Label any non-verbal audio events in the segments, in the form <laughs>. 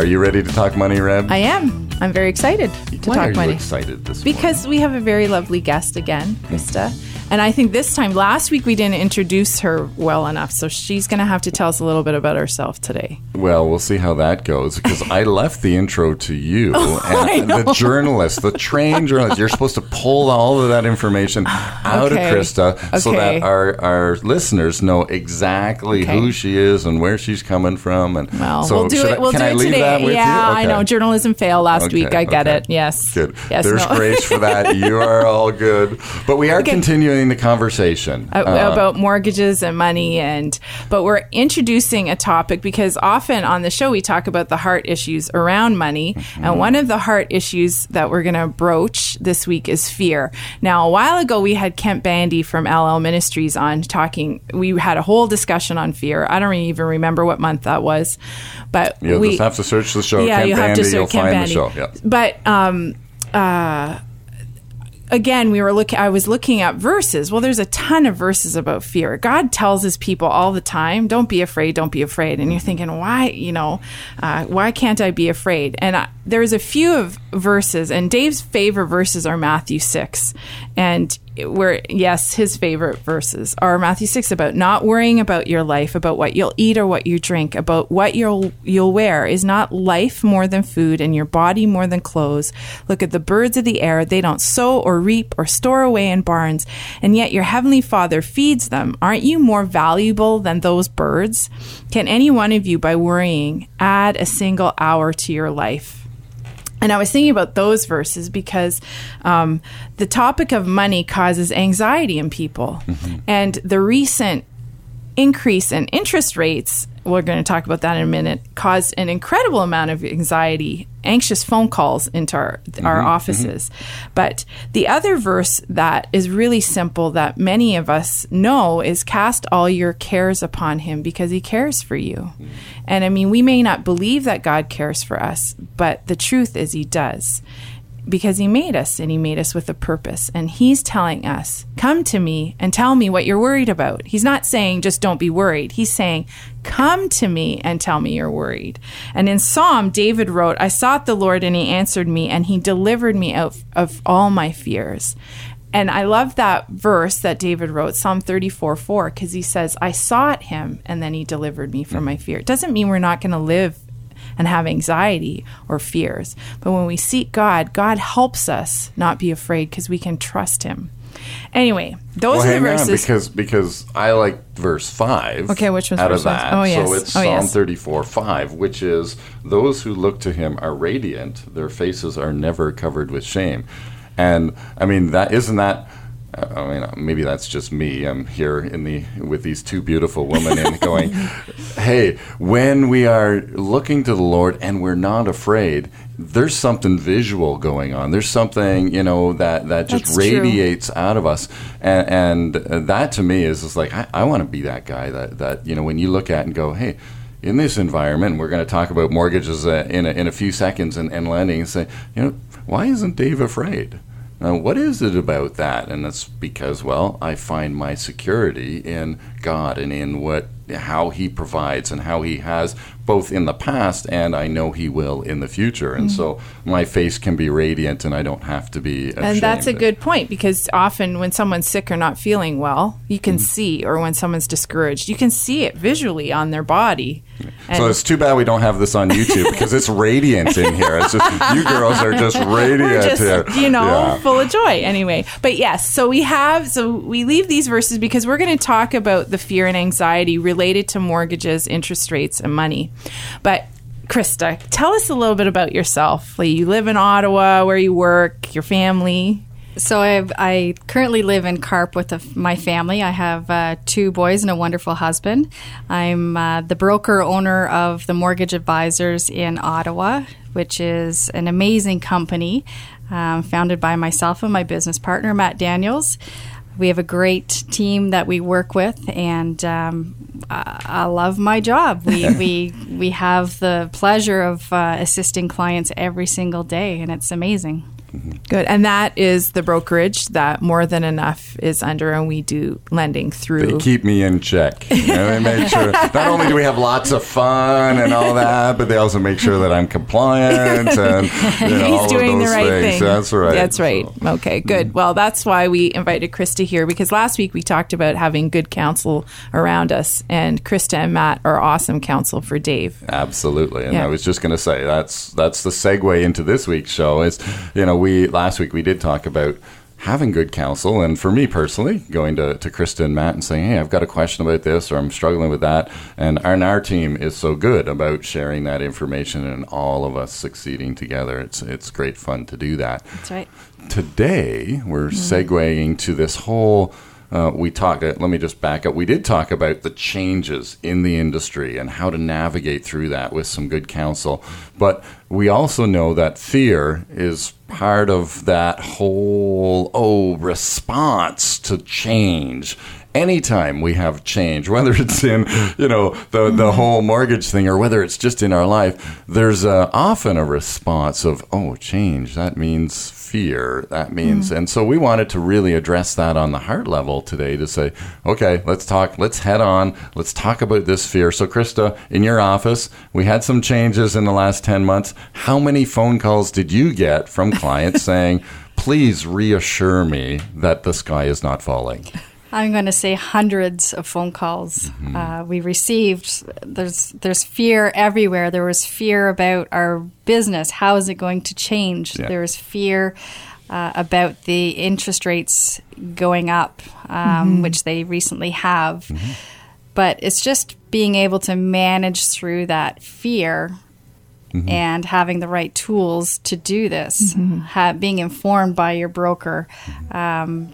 Are you ready to talk money, Reb? I am. I'm very excited to Why talk are money. you excited this Because we have a very lovely guest again, hmm. Krista. And I think this time, last week we didn't introduce her well enough. So she's going to have to tell us a little bit about herself today. Well, we'll see how that goes because I left the intro to you <laughs> oh, and the journalist, the trained journalist. You're supposed to pull all of that information out Okay. of Krista so Okay. that our, our listeners know exactly Okay. who she is and where she's coming from. And Well, so we'll do it. I- We'll can do I it leave today. that with yeah? I know journalism failed last week. I get it. Yes. Good. Yes. There's no. grace for that. <laughs> You are all good. But we are Okay. The conversation. Uh, Uh, about mortgages and money and but we're introducing a topic because often on the show we talk about the heart issues around money Mm-hmm. and one of the heart issues that we're going to broach this week is fear now a while ago we had kent bandy from ll ministries on talking we had a whole discussion on fear i don't even remember what month that was but You'll we just have to search the show. yeah, Kent you have Bandy, to search Kent Bandy. the show. Yeah. But um, uh, again, we were looking. I was looking at verses. Well, there's a ton of verses about fear. God tells His people all the time, "Don't be afraid. Don't be afraid." And you're thinking, why? You know, uh, why can't I be afraid? And I, there's a few of verses, and Dave's favorite verses are Matthew six, and where yes, his favorite verses are Matthew six about not worrying about your life, about what you'll eat or what you drink, about what you'll you'll wear. Is not life more than food, and your body more than clothes? Look at the birds of the air; they don't sow or reap or store away in barns, and yet your heavenly Father feeds them. Aren't you more valuable than those birds? Can any one of you, by worrying, add a single hour to your life? And I was thinking about those verses because um, the topic of money causes anxiety in people. And the recent increase in interest rates, we're going to talk about that in a minute, caused an incredible amount of anxiety, anxious phone calls into our, our mm-hmm, offices. Mm-hmm. But the other verse that is really simple that many of us know is cast all your cares upon him because he cares for you. Mm. And I mean, we may not believe that God cares for us, but the truth is he does because he made us and he made us with a purpose. And he's telling us, come to me and tell me what you're worried about. He's not saying just don't be worried. He's saying, come to me and tell me you're worried. And in Psalm, David wrote, I sought the Lord and he answered me and he delivered me out of all my fears. And I love that verse that David wrote, Psalm 34 4, because he says, I sought him and then he delivered me from my fear. It doesn't mean we're not going to live and have anxiety or fears. But when we seek God, God helps us not be afraid because we can trust Him. Anyway, those well, are the verses. because because I like verse five. Okay, which was out of five? that? Oh, yes. So it's Oh, Psalm yes. thirty-four five, which is those who look to him are radiant; their faces are never covered with shame. And I mean, that isn't that. I mean, maybe that's just me. I'm here in the with these two beautiful women and going, <laughs> "Hey, when we are looking to the Lord and we're not afraid, there's something visual going on. There's something you know that that just That's true. radiates out of us, and, and that to me is just like I, I want to be that guy that that you know when you look at and go, hey." In this environment, we're going to talk about mortgages uh, in, a, in a few seconds and, and lending and say, you know, why isn't Dave afraid? Now, what is it about that? And that's because, well, I find my security in God and in what how He provides and how He has both in the past and I know He will in the future. And so my face can be radiant and I don't have to be. Mm-hmm. and that's a good point because often when someone's sick or not feeling well, you can Mm-hmm. see, or when someone's discouraged, you can see it visually on their body. And So it's too bad we don't have this on YouTube because it's radiant in here. It's just you girls are just <laughs> radiant just, here. you know, Yeah. full of joy. Anyway, but yes, so we have, so we leave these verses because we're going to talk about the fear and anxiety related to mortgages, interest rates, and money. But Krista, tell us a little bit about yourself. Like you live in Ottawa, where you work, your family. So I've, I currently live in Carp with a, my family. I have uh, two boys and a wonderful husband. I'm uh, the broker owner of the Mortgage Advisors in Ottawa, which is an amazing company um, founded by myself and my business partner, Matt Daniels. We have a great team that we work with, and um, I, I love my job. We, <laughs> we, we have the pleasure of uh, assisting clients every single day, and it's amazing. Good. And that is the brokerage that More Than Enough is under, and we do lending through. They keep me in check. You know, they make sure. <laughs> Not only do we have lots of fun and all that, but they also make sure that I'm compliant and you know, all He's of doing the right things. thing. That's right. That's right. So, Okay, good. Mm. Well, that's why we invited Krista here because last week we talked about having good counsel around us, and Krista and Matt are awesome counsel for Dave. Absolutely, and Yeah. I was just going to say that's that's the segue into this week's show. Is you know we last week we did talk about having good counsel, and for me personally, going to to Krista and Matt and saying, "Hey, I've got a question about this, or I'm struggling with that," and our, and our team is so good about sharing that information and all of us succeeding together. It's it's great fun to do that. That's right. Today, we're mm-hmm. segueing to this whole. Uh, we talked. Uh, let me just back up. We did talk about the changes in the industry and how to navigate through that with some good counsel. But we also know that fear is part of that whole oh response to change anytime we have change, <laughs> whether it's in you know the the whole mortgage thing or whether it's just in our life, there's uh, often a response of oh change. That means fear. That mm-hmm. means, and so we wanted to really address that on the heart level today to say, okay, let's talk. Let's head on. Let's talk about this fear. So, Krista, in your office, we had some changes in the last ten months. How many phone calls did you get from clients <laughs> saying? Please reassure me that the sky is not falling. I'm going to say hundreds of phone calls Mm-hmm. uh, we received. There's there's fear everywhere. There was fear about our business. How is it going to change? Yeah. There was fear uh, about the interest rates going up, um, which they recently have. Mm-hmm. But it's just being able to manage through that fear. Mm-hmm. And having the right tools to do this, ha- being informed by your broker, um,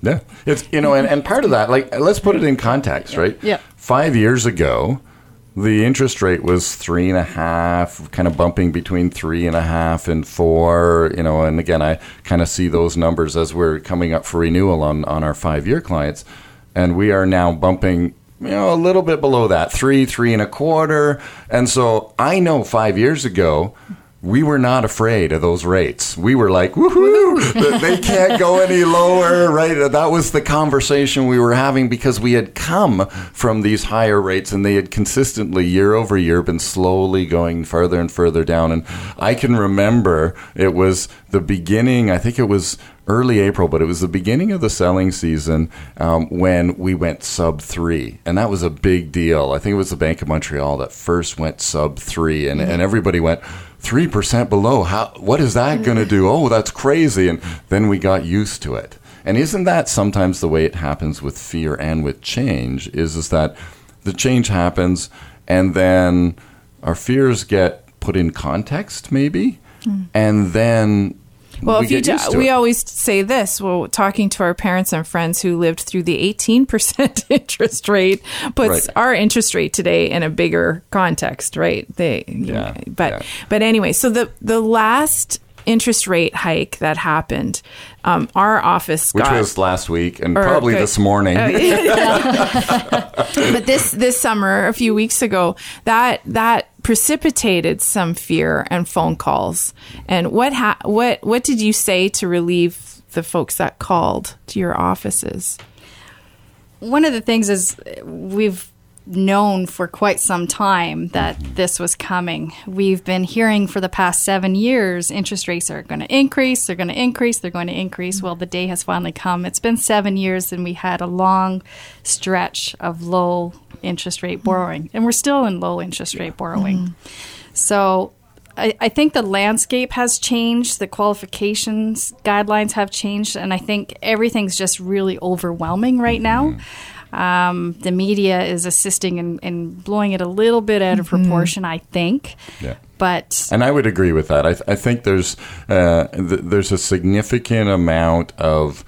Yeah, it's you know, and, and part of that, like, let's put it in context, right? Yeah. Five years ago, the interest rate was three and a half, kind of bumping between three and a half and four. You know, and again, I kind of see those numbers as we're coming up for renewal on on our five year clients, and we are now bumping. You know, a little bit below that, three, three and a quarter. And so I know five years ago, we were not afraid of those rates. We were like, woohoo, th- they can't go any lower, right? That was the conversation we were having because we had come from these higher rates and they had consistently, year over year, been slowly going further and further down. And I can remember it was the beginning, I think it was early April, but it was the beginning of the selling season um, when we went sub three, and that was a big deal. I think it was the Bank of Montreal that first went sub three, and, and everybody went three percent below. How? What is that going to do? Oh, that's crazy! And then we got used to it. And isn't that sometimes the way it happens with fear and with change? Is is that the change happens, and then our fears get put in context, maybe, hmm. and then Well, we if you do, we it. always say this. Well, talking to our parents and friends who lived through the eighteen percent <laughs> interest rate puts Right. our interest rate today in a bigger context, right? They, Yeah, but yeah. but anyway, so the the last interest rate hike that happened, um, our office which got was last week and or- probably okay. this morning. Yeah. <laughs> but this this summer, a few weeks ago, that that precipitated some fear and phone calls. And what ha- what what did you say to relieve the folks that called to your offices? one of the things is we've known for quite some time that mm-hmm. this was coming. We've been hearing for the past seven years interest rates are going to increase, they're going to increase, they're going to increase. Well, the day has finally come. It's been seven years and we had a long stretch of low interest rate mm-hmm. borrowing, and we're still in low interest rate borrowing. Mm-hmm. So I, I think the landscape has changed, the qualifications guidelines have changed, and I think everything's just really overwhelming right now. Um, the media is assisting in, in blowing it a little bit out of proportion, I think. Yeah. But And I would agree with that. I, th- I think there's uh, th- there's a significant amount of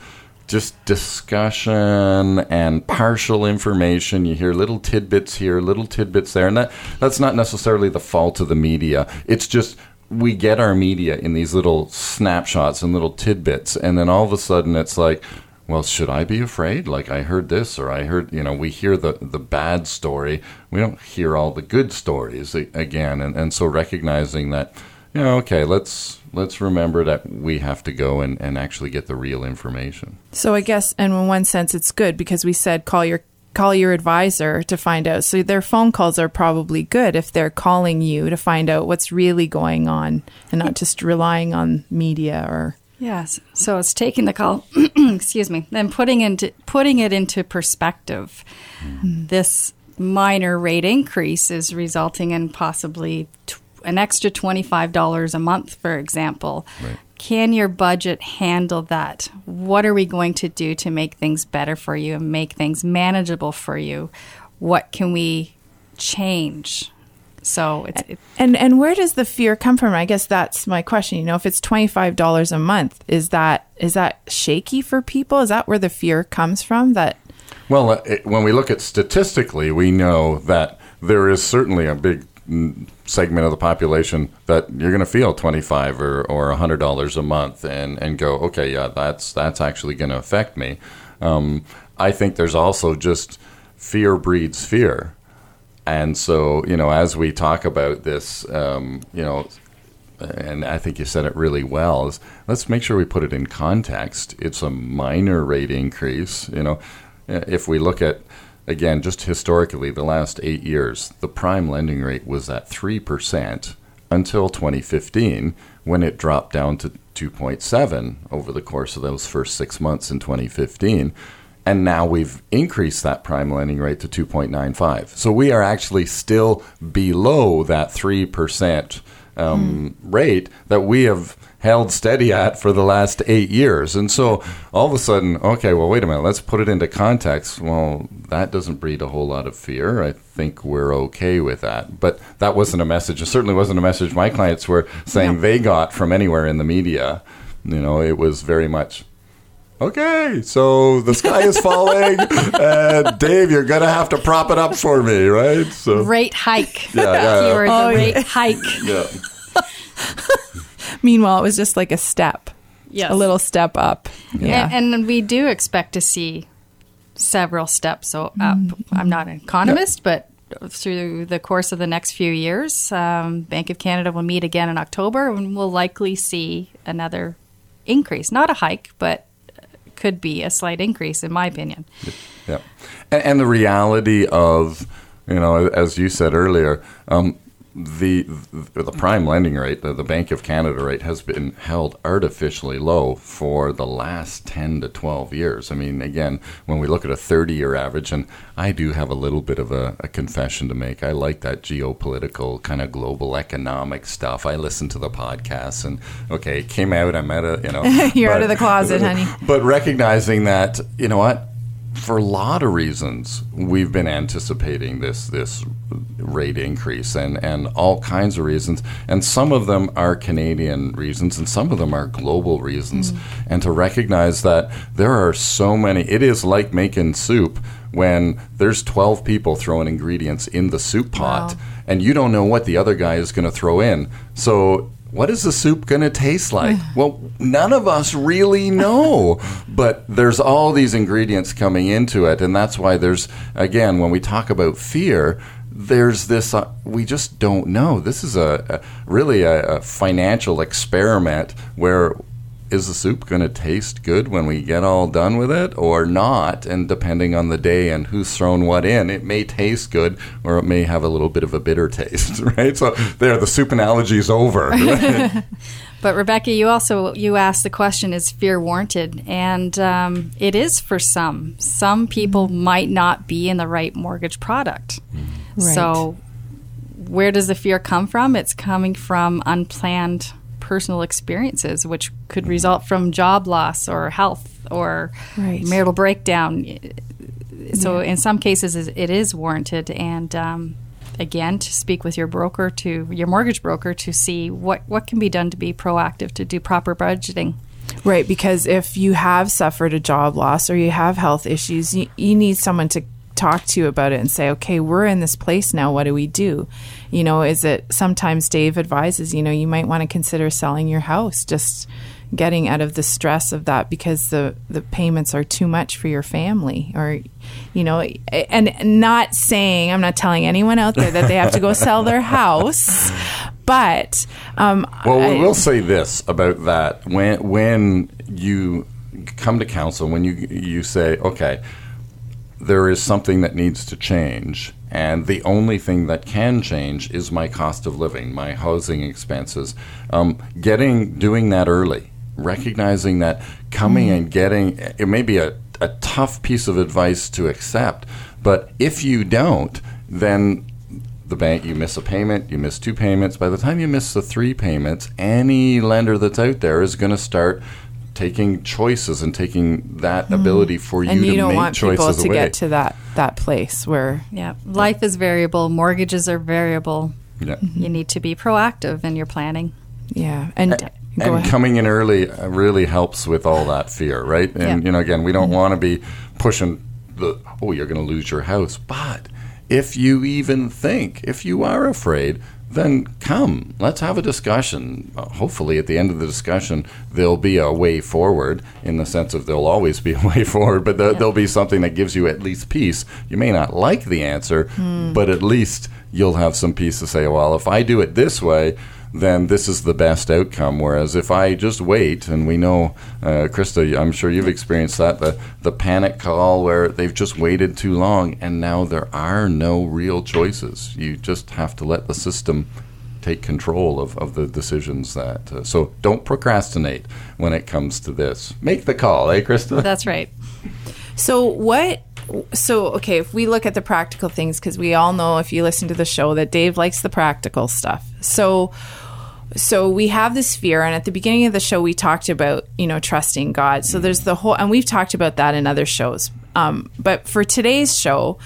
just discussion and partial information. You hear little tidbits here, little tidbits there, and that that's not necessarily the fault of the media. It's just we get our media in these little snapshots and little tidbits, and then all of a sudden it's like. Well, should I be afraid? Like I heard this, or I heard, you know, we hear the the bad story. We don't hear all the good stories again, and, and so recognizing that, you know, okay, let's let's remember that we have to go and, and actually get the real information. So I guess, and in one sense, it's good because we said call your call your advisor to find out. So their phone calls are probably good if they're calling you to find out what's really going on and not just relying on media or. Yes. So it's taking the call, <clears throat> excuse me, then putting into putting it into perspective. Hmm. This minor rate increase is resulting in possibly t- an extra twenty five dollars a month, for example. Can your budget handle that? What are we going to do to make things better for you and make things manageable for you? What can we change? So it's, it, And and where does the fear come from? I guess that's my question. You know, if it's twenty five dollars a month, is that is that shaky for people? Is that where the fear comes from? That Well, uh, it, when we look at statistically, we know that there is certainly a big mm, segment of the population that you're going to feel 25 or, or $100 a month and, and go, okay, yeah, that's, that's actually going to affect me. Um, I think there's also just fear breeds fear. And so, you know, as we talk about this, um, you know, and I think you said it really well, is let's make sure we put it in context. It's a minor rate increase. You know, if we look at, again, just historically, the last eight years, the prime lending rate was at 3% until 2015 when it dropped down to 2.7 over the course of those first six months in 2015 and now we've increased that prime lending rate to 2.95. So we are actually still below that 3% um, rate that we have held steady at for the last eight years. And so all of a sudden, okay, well, wait a minute, let's put it into context. Well, that doesn't breed a whole lot of fear. I think we're okay with that. But that wasn't a message. It certainly wasn't a message my clients were saying they got from anywhere in the media. You know, it was very much okay, so the sky is falling, <laughs> and Dave, you're gonna have to prop it up for me, right? So rate hike. Yeah, yeah, yeah. Keyword, Oh, the yeah. rate hike. yeah, <laughs> meanwhile, it was just like a step, Yes. a little step up. Yeah. And, and we do expect to see several steps so up. I'm not an economist, but through the course of the next few years, um, Bank of Canada will meet again in October, and we'll likely see another increase. Not a hike, but could be a slight increase, in my opinion. yeah. And, and the reality of, you know, as you said earlier, um, the the prime lending rate, the, the Bank of Canada rate, has been held artificially low for the last ten to twelve years. I mean, again, when we look at a thirty-year average, and I do have a little bit of a, a confession to make. I like that geopolitical kind of global economic stuff. I listen to the podcasts, and okay, it came out. I'm at a you know, <laughs> You're out of the closet, <laughs> honey. But recognizing that, you know what, for a lot of reasons, we've been anticipating this this rate increase, and and all kinds of reasons, and some of them are Canadian reasons, and some of them are global reasons, mm. and to recognize that there are so many. It is like making soup when there's 12 people throwing ingredients in the soup pot and you don't know what the other guy is going to throw in. So what is the soup going to taste like? <sighs> well, none of us really know. <laughs> but there's all these ingredients coming into it. And that's why there's, again, when we talk about fear, there's this, uh, we just don't know. This is a, a really a, a financial experiment where is the soup going to taste good when we get all done with it or not? And depending on the day and who's thrown what in, it may taste good or it may have a little bit of a bitter <laughs> taste, right? So there, the soup analogy is over. right? <laughs> <laughs> But Rebecca, you also you asked the question: Is fear warranted? And um, it is for some. Some people might not be in the right mortgage product. Right. So, where does the fear come from? It's coming from unplanned personal experiences, which could result from job loss or health or Right. marital breakdown. so in some cases it is warranted and um, again to speak with your broker to your mortgage broker to see what what can be done to be proactive to do proper budgeting Right, because if you have suffered a job loss or you have health issues, you, you need someone to talk to you about it and say, okay, we're in this place now. What do we do? You know, is it sometimes Dave advises, you know, you might want to consider selling your house, just getting out of the stress of that because the, the payments are too much for your family or, you know, and not saying, I'm not telling anyone out there that they have to go <laughs> sell their house, but, um, Well, I- we will say this about that: when when you come to counsel, when you you say, okay, there is something that needs to change, and the only thing that can change is my cost of living, my housing expenses. Um, getting doing that early, recognizing that coming and getting it may be a, a tough piece of advice to accept, but if you don't, then the bank you miss a payment you miss two payments by the time you miss the three payments any lender that's out there is going to start taking choices and taking that mm-hmm. ability for you and to don't make want choices people to away. get to that that place where yeah life is variable mortgages are variable yeah. Mm-hmm. you need to be proactive in your planning yeah and go and ahead. coming in early uh, really helps with all that fear, right? And Yeah. you know, again, we don't mm-hmm. want to be pushing the oh, you're going to lose your house. But if you even think, if you are afraid, then come. Let's have a discussion. Uh, hopefully, at the end of the discussion, there'll be a way forward. In the sense of there'll always be <laughs> a way forward, but there, there'll be something that gives you at least peace. You may not like the answer, but at least you'll have some peace to say, well, if I do it this way then this is the best outcome. Whereas if I just wait, and we know, uh, Krista, I'm sure you've experienced that the the panic call where they've just waited too long, and now there are no real choices. You just have to let the system take control of, of the decisions that. Uh, so don't procrastinate when it comes to this. Make the call, eh, Krista? that's right So what? So okay, if we look at the practical things, because we all know if you listen to the show that Dave likes the practical stuff. So. So we have this fear, and at the beginning of the show, we talked about you know trusting God. So there's the whole, and we've talked about that in other shows. Um, but for today's show,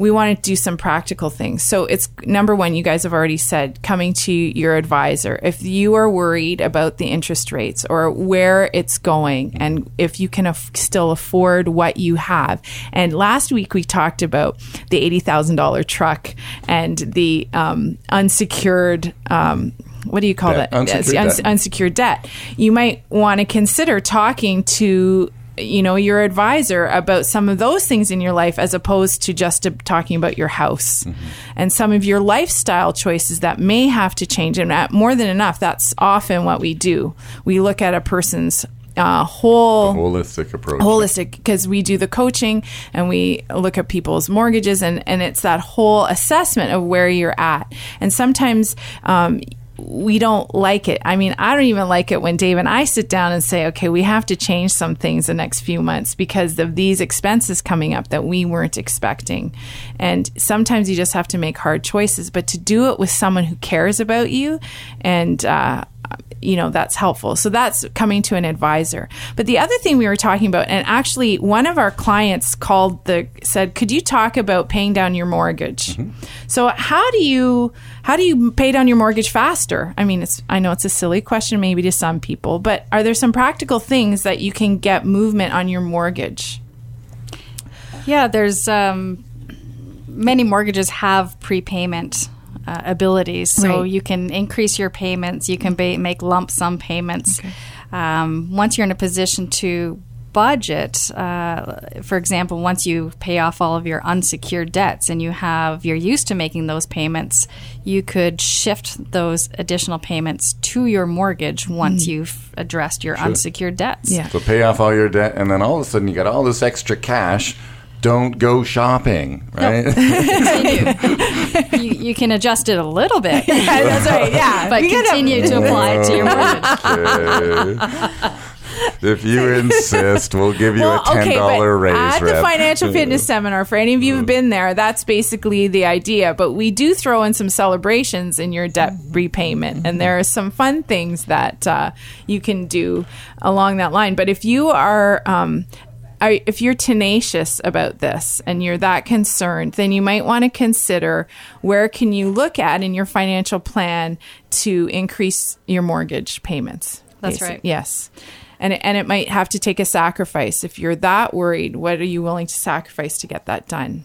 we want to do some practical things. So it's number one, you guys have already said coming to your advisor. If you are worried about the interest rates or where it's going, and if you can af- still afford what you have. And last week we talked about the $80,000 truck and the um, unsecured. Um, what do you call Debt. that? Unsecured Yes, debt. unsecured debt. You might want to consider talking to you know your advisor about some of those things in your life as opposed to just talking about your house. And some of your lifestyle choices that may have to change. And uh, more than enough that's often what we do. We look at a person's uh, whole Holistic approach. holistic because we do the coaching and we look at people's mortgages and, and it's that whole assessment of where you're at. And sometimes um, we don't like it. I mean, I don't even like it when Dave and I sit down and say, okay, we have to change some things the next few months because of these expenses coming up that we weren't expecting. And sometimes you just have to make hard choices, but to do it with someone who cares about you and, uh, you know that's helpful. So that's coming to an advisor. But the other thing we were talking about and actually one of our clients called the said could you talk about paying down your mortgage? So how do you how do you pay down your mortgage faster? I mean it's i know it's a silly question maybe to some people but are there some practical things that you can get movement on your mortgage? Yeah, there's um, many mortgages have prepayment uh, abilities, so Right. you can increase your payments. You can ba- make lump sum payments. Um, once you're in a position to budget, uh, for example, once you pay off all of your unsecured debts and you have you're used to making those payments, you could shift those additional payments to your mortgage once you've addressed your unsecured debts. Yeah. So pay off all your debt, and then all of a sudden you got all this extra cash. Don't go shopping, right? <laughs> you, you can adjust it a little bit. <laughs> that's right yeah <laughs> but We gotta- continue to apply it to your mortgage. Okay. if you insist, we'll give you a ten dollar but raise. At the financial fitness seminar, for any of you who've been there, that's basically the idea. But we do throw in some celebrations in your debt repayment, and there are some fun things that uh, you can do along that line. But if you are um, I, if you're tenacious about this and you're that concerned, then you might want to consider where can you look at in your financial plan to increase your mortgage payments. That's basi- right. Yes. And it, and it might have to take a sacrifice. If you're that worried, what are you willing to sacrifice to get that done?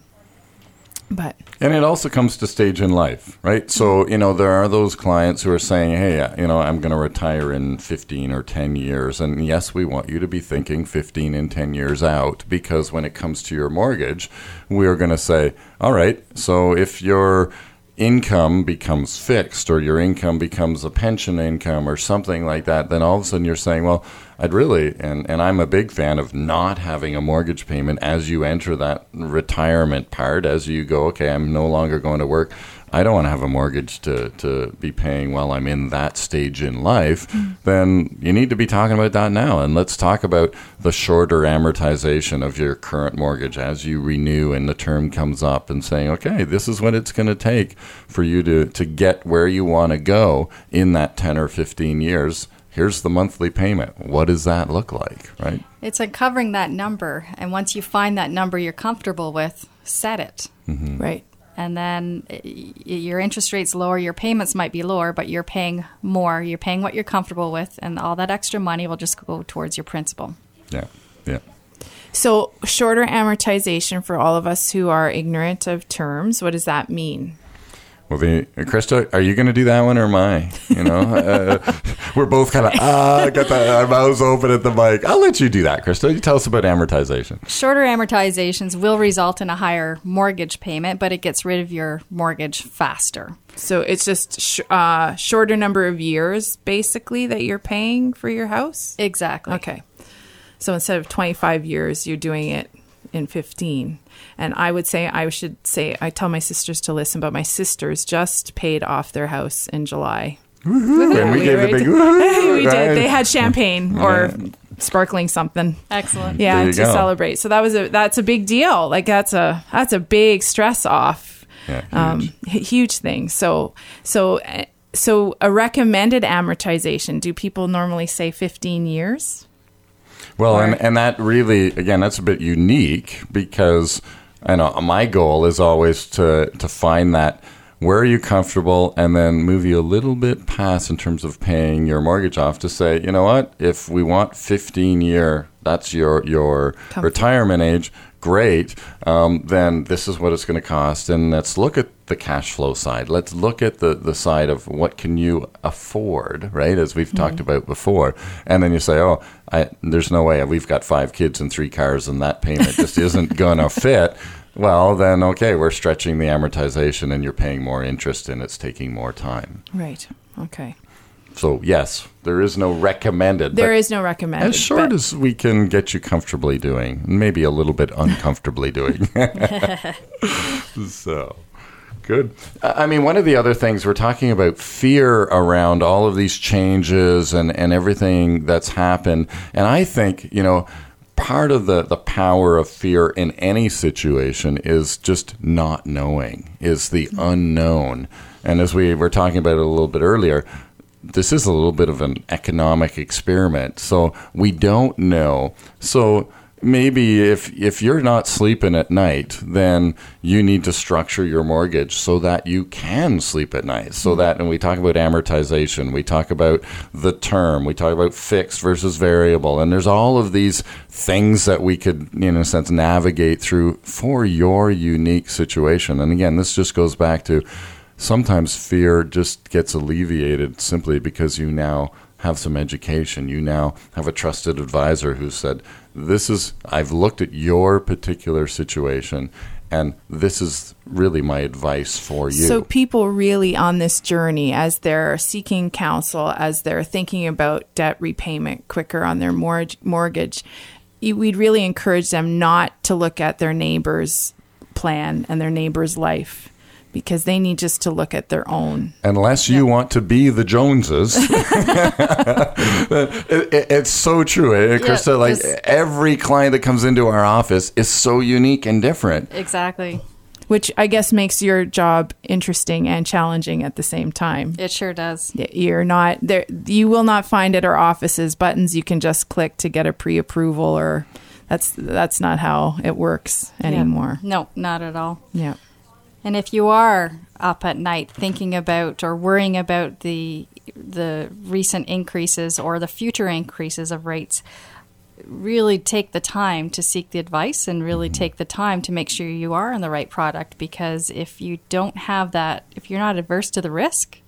But And it also comes to stage in life, right? So, you know, there are those clients who are saying, hey, uh, you know, I'm going to retire in 15 or 10 years. And yes, we want you to be thinking 15 and 10 years out because when it comes to your mortgage, we are going to say, all right, so if your income becomes fixed or your income becomes a pension income or something like that, then all of a sudden you're saying, well, I'd really, and, and I'm a big fan of not having a mortgage payment as you enter that retirement part, as you go, okay, I'm no longer going to work. I don't want to have a mortgage to, to be paying while I'm in that stage in life, mm-hmm. then you need to be talking about that now. And let's talk about the shorter amortization of your current mortgage as you renew and the term comes up and saying, okay, this is what it's going to take for you to, to get where you want to go in that 10 or 15 years. Here's the monthly payment. What does that look like, right? It's uncovering that number, and once you find that number you're comfortable with, set it. Mm-hmm. right. And then your interest rates lower, your payments might be lower, but you're paying more. You're paying what you're comfortable with, and all that extra money will just go towards your principal. Yeah, yeah. So, shorter amortization for all of us who are ignorant of terms, what does that mean? Well, the, Krista, are you going to do that one or am I? You know, <laughs> uh, we're both kind of ah, got the, our mouths open at the mic. I'll let you do that, Krista. You tell us about amortization. Shorter amortizations will result in a higher mortgage payment, but it gets rid of your mortgage faster. So, it's just sh- uh, shorter number of years, basically, that you're paying for your house? Exactly. Okay. So, instead of 25 years, you're doing it in 15. And I would say, I should say, I tell my sisters to listen, but my sisters just paid off their house in July. And we gave the right. big. <laughs> we did. They had champagne or sparkling something. Excellent. Yeah, to go. celebrate. So that was a that's a big deal. Like that's a that's a big stress off. Yeah, huge. Um, huge thing. So so uh, so a recommended amortization. Do people normally say 15 years? Well, Or- and, and that really, again, that's a bit unique because I know my goal is always to, to find that where are you comfortable and then move you a little bit past in terms of paying your mortgage off to say, you know what, if we want 15 year, that's your, your retirement age, great, um, then this is what it's going to cost. And let's look at the cash flow side. Let's look at the, the side of what can you afford, right? As we've talked about before. And then you say, oh, I, there's no way we've got five kids and three cars and that payment just <laughs> isn't going to fit. Well, then, okay, we're stretching the amortization and you're paying more interest and it's taking more time. Right. Okay. So, yes, there is no recommended. There is no recommended. as short but- as we can get you comfortably doing, maybe a little bit uncomfortably doing. <laughs> <laughs> so, good. I mean, one of the other things we're talking about fear around all of these changes and, and everything that's happened. And I think, you know, part of the, the power of fear in any situation is just not knowing, is the mm-hmm. unknown. And as we were talking about it a little bit earlier, this is a little bit of an economic experiment. So we don't know. So maybe if if you're not sleeping at night, then you need to structure your mortgage so that you can sleep at night. So mm-hmm. that and we talk about amortization, we talk about the term, we talk about fixed versus variable, and there's all of these things that we could in a sense navigate through for your unique situation. And again, this just goes back to sometimes fear just gets alleviated simply because you now have some education. You now have a trusted advisor who said, This is, I've looked at your particular situation, and this is really my advice for you. So people really on this journey as they're seeking counsel, as they're thinking about debt repayment quicker on their mortgage, mortgage, we'd really encourage them not to look at their neighbor's plan and their neighbor's life because they need just to look at their own. Unless you want to be the Joneses. <laughs> It- it- it's so true. eh, Krista, like this- every client that comes into our office is so unique and different. Exactly. Which I guess makes your job interesting and challenging at the same time. It sure does. You're not there. You will not find at our offices buttons you can just click to get a pre-approval or That's that's not how it works anymore. No, not at all. Yeah. And if you are up at night thinking about or worrying about the the recent increases or the future increases of rates, really take the time to seek the advice and really mm-hmm. take the time to make sure you are on the right product. Because if you don't have that if you're not averse to the risk,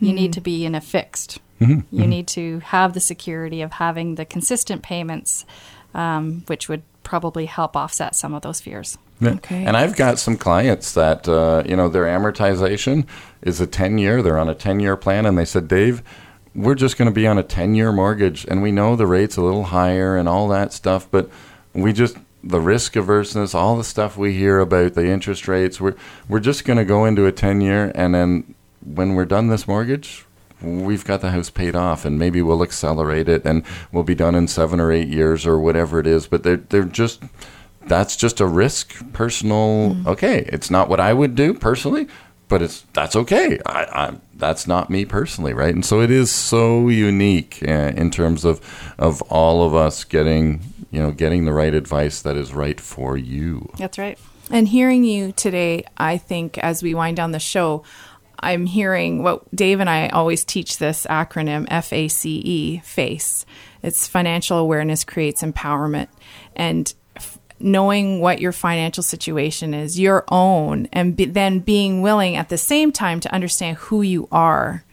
you need mm. to be in a fixed. Mm-hmm. You mm-hmm. need to have the security of having the consistent payments, um, which would probably help offset some of those fears. Yeah. Okay. And I've got some clients that uh, you know their amortization is a ten year. They're on a ten year plan, and they said, Dave, we're just going to be on a ten year mortgage, and we know the rate's a little higher and all that stuff, but we just the risk averseness, all the stuff we hear about the interest rates. We're we're just going to go into a ten year, and then when we're done this mortgage. We've got the house paid off, and maybe we'll accelerate it, and we'll be done in seven or eight years, or whatever it is. But they're they're just that's just a risk personal okay it's not what i would do personally but it's that's okay I, I that's not me personally right and so it is so unique uh, in terms of of all of us getting you know getting the right advice that is right for you That's right. And hearing you today, I think as we wind down the show, I'm hearing what Dave and I always teach this acronym F A C E, FACE. It's financial awareness creates empowerment. And f- knowing what your financial situation is, your own, and be, then being willing at the same time to understand who you are.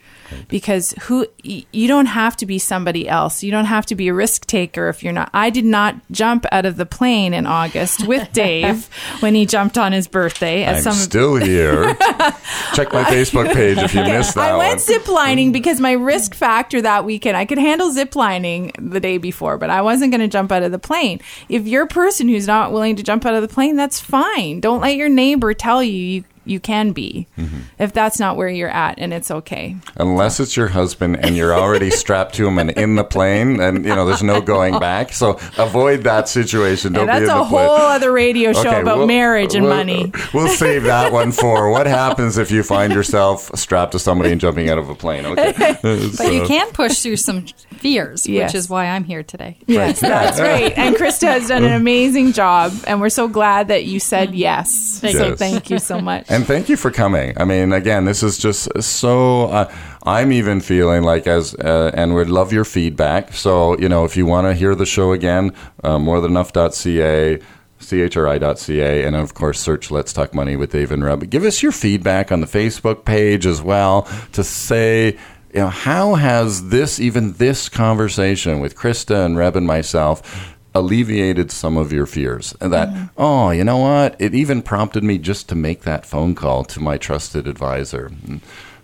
Because who y- you don't have to be somebody else. You don't have to be a risk taker if you're not. I did not jump out of the plane in August with <laughs> Dave when he jumped on his birthday. As i'm some still here <laughs> check my facebook page if you missed that I one went ziplining because my risk factor that weekend, I could handle ziplining the day before, but I wasn't going to jump out of the plane. If you're a person who's not willing to jump out of the plane, that's fine. Don't let your neighbor tell you you, you can be Mm-hmm. if that's not where you're at, and it's okay. unless it's your husband and you're already <laughs> strapped to him and in the plane and you know there's no going back so avoid that situation don't And be in a the plane whole other radio show Okay, about we'll- marriage and we'll- money. We'll save that one <laughs> for what happens if you find yourself strapped to somebody and jumping out of a plane. Okay, <laughs> But you can push through some fears, Yes. which is why I'm here today. Yes, that's right. And Krista has done an amazing job, and we're so glad that you said yes. So Yes. thank you so much. And thank you for coming. I mean, again, this is just so. Uh, I'm even feeling like as, uh, and we'd love your feedback. So you know, if you want to hear the show again, uh, morethanenough.ca. chri.ca and of course search let's talk money with dave and reb give us your feedback on the facebook page as well to say you know how has this even this conversation with krista and reb and myself alleviated some of your fears. And that mm. oh you know what? It even prompted me just to make that phone call to my trusted advisor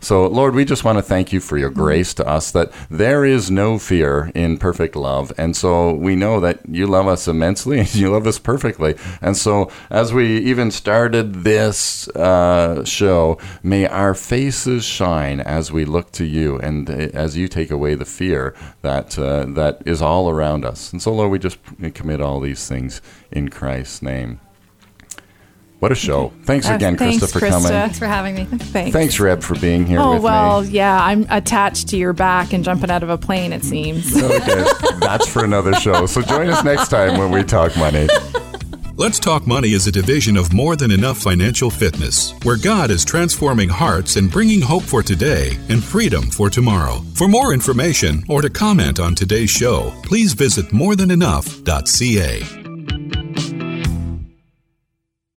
so lord we just want to thank you for your grace to us that there is no fear in perfect love. And so we know that you love us immensely and you love us perfectly. And so as we even started this uh, show may our faces shine as we look to you and uh, as you take away the fear that uh, that is all around us. And so lord we just commit all these things in christ's name what a show thanks Uh, again thanks, krista for Krista. coming Thanks for having me. Thanks. thanks reb for being here Oh with well, me yeah, I'm attached to your back and jumping out of a plane. It seems. <laughs> okay that's for another show so join us next time when we talk money Let's Talk Money is a division of More Than Enough Financial Fitness, where God is transforming hearts and bringing hope for today and freedom for tomorrow. For more information or to comment on today's show, please visit morethanenough.ca.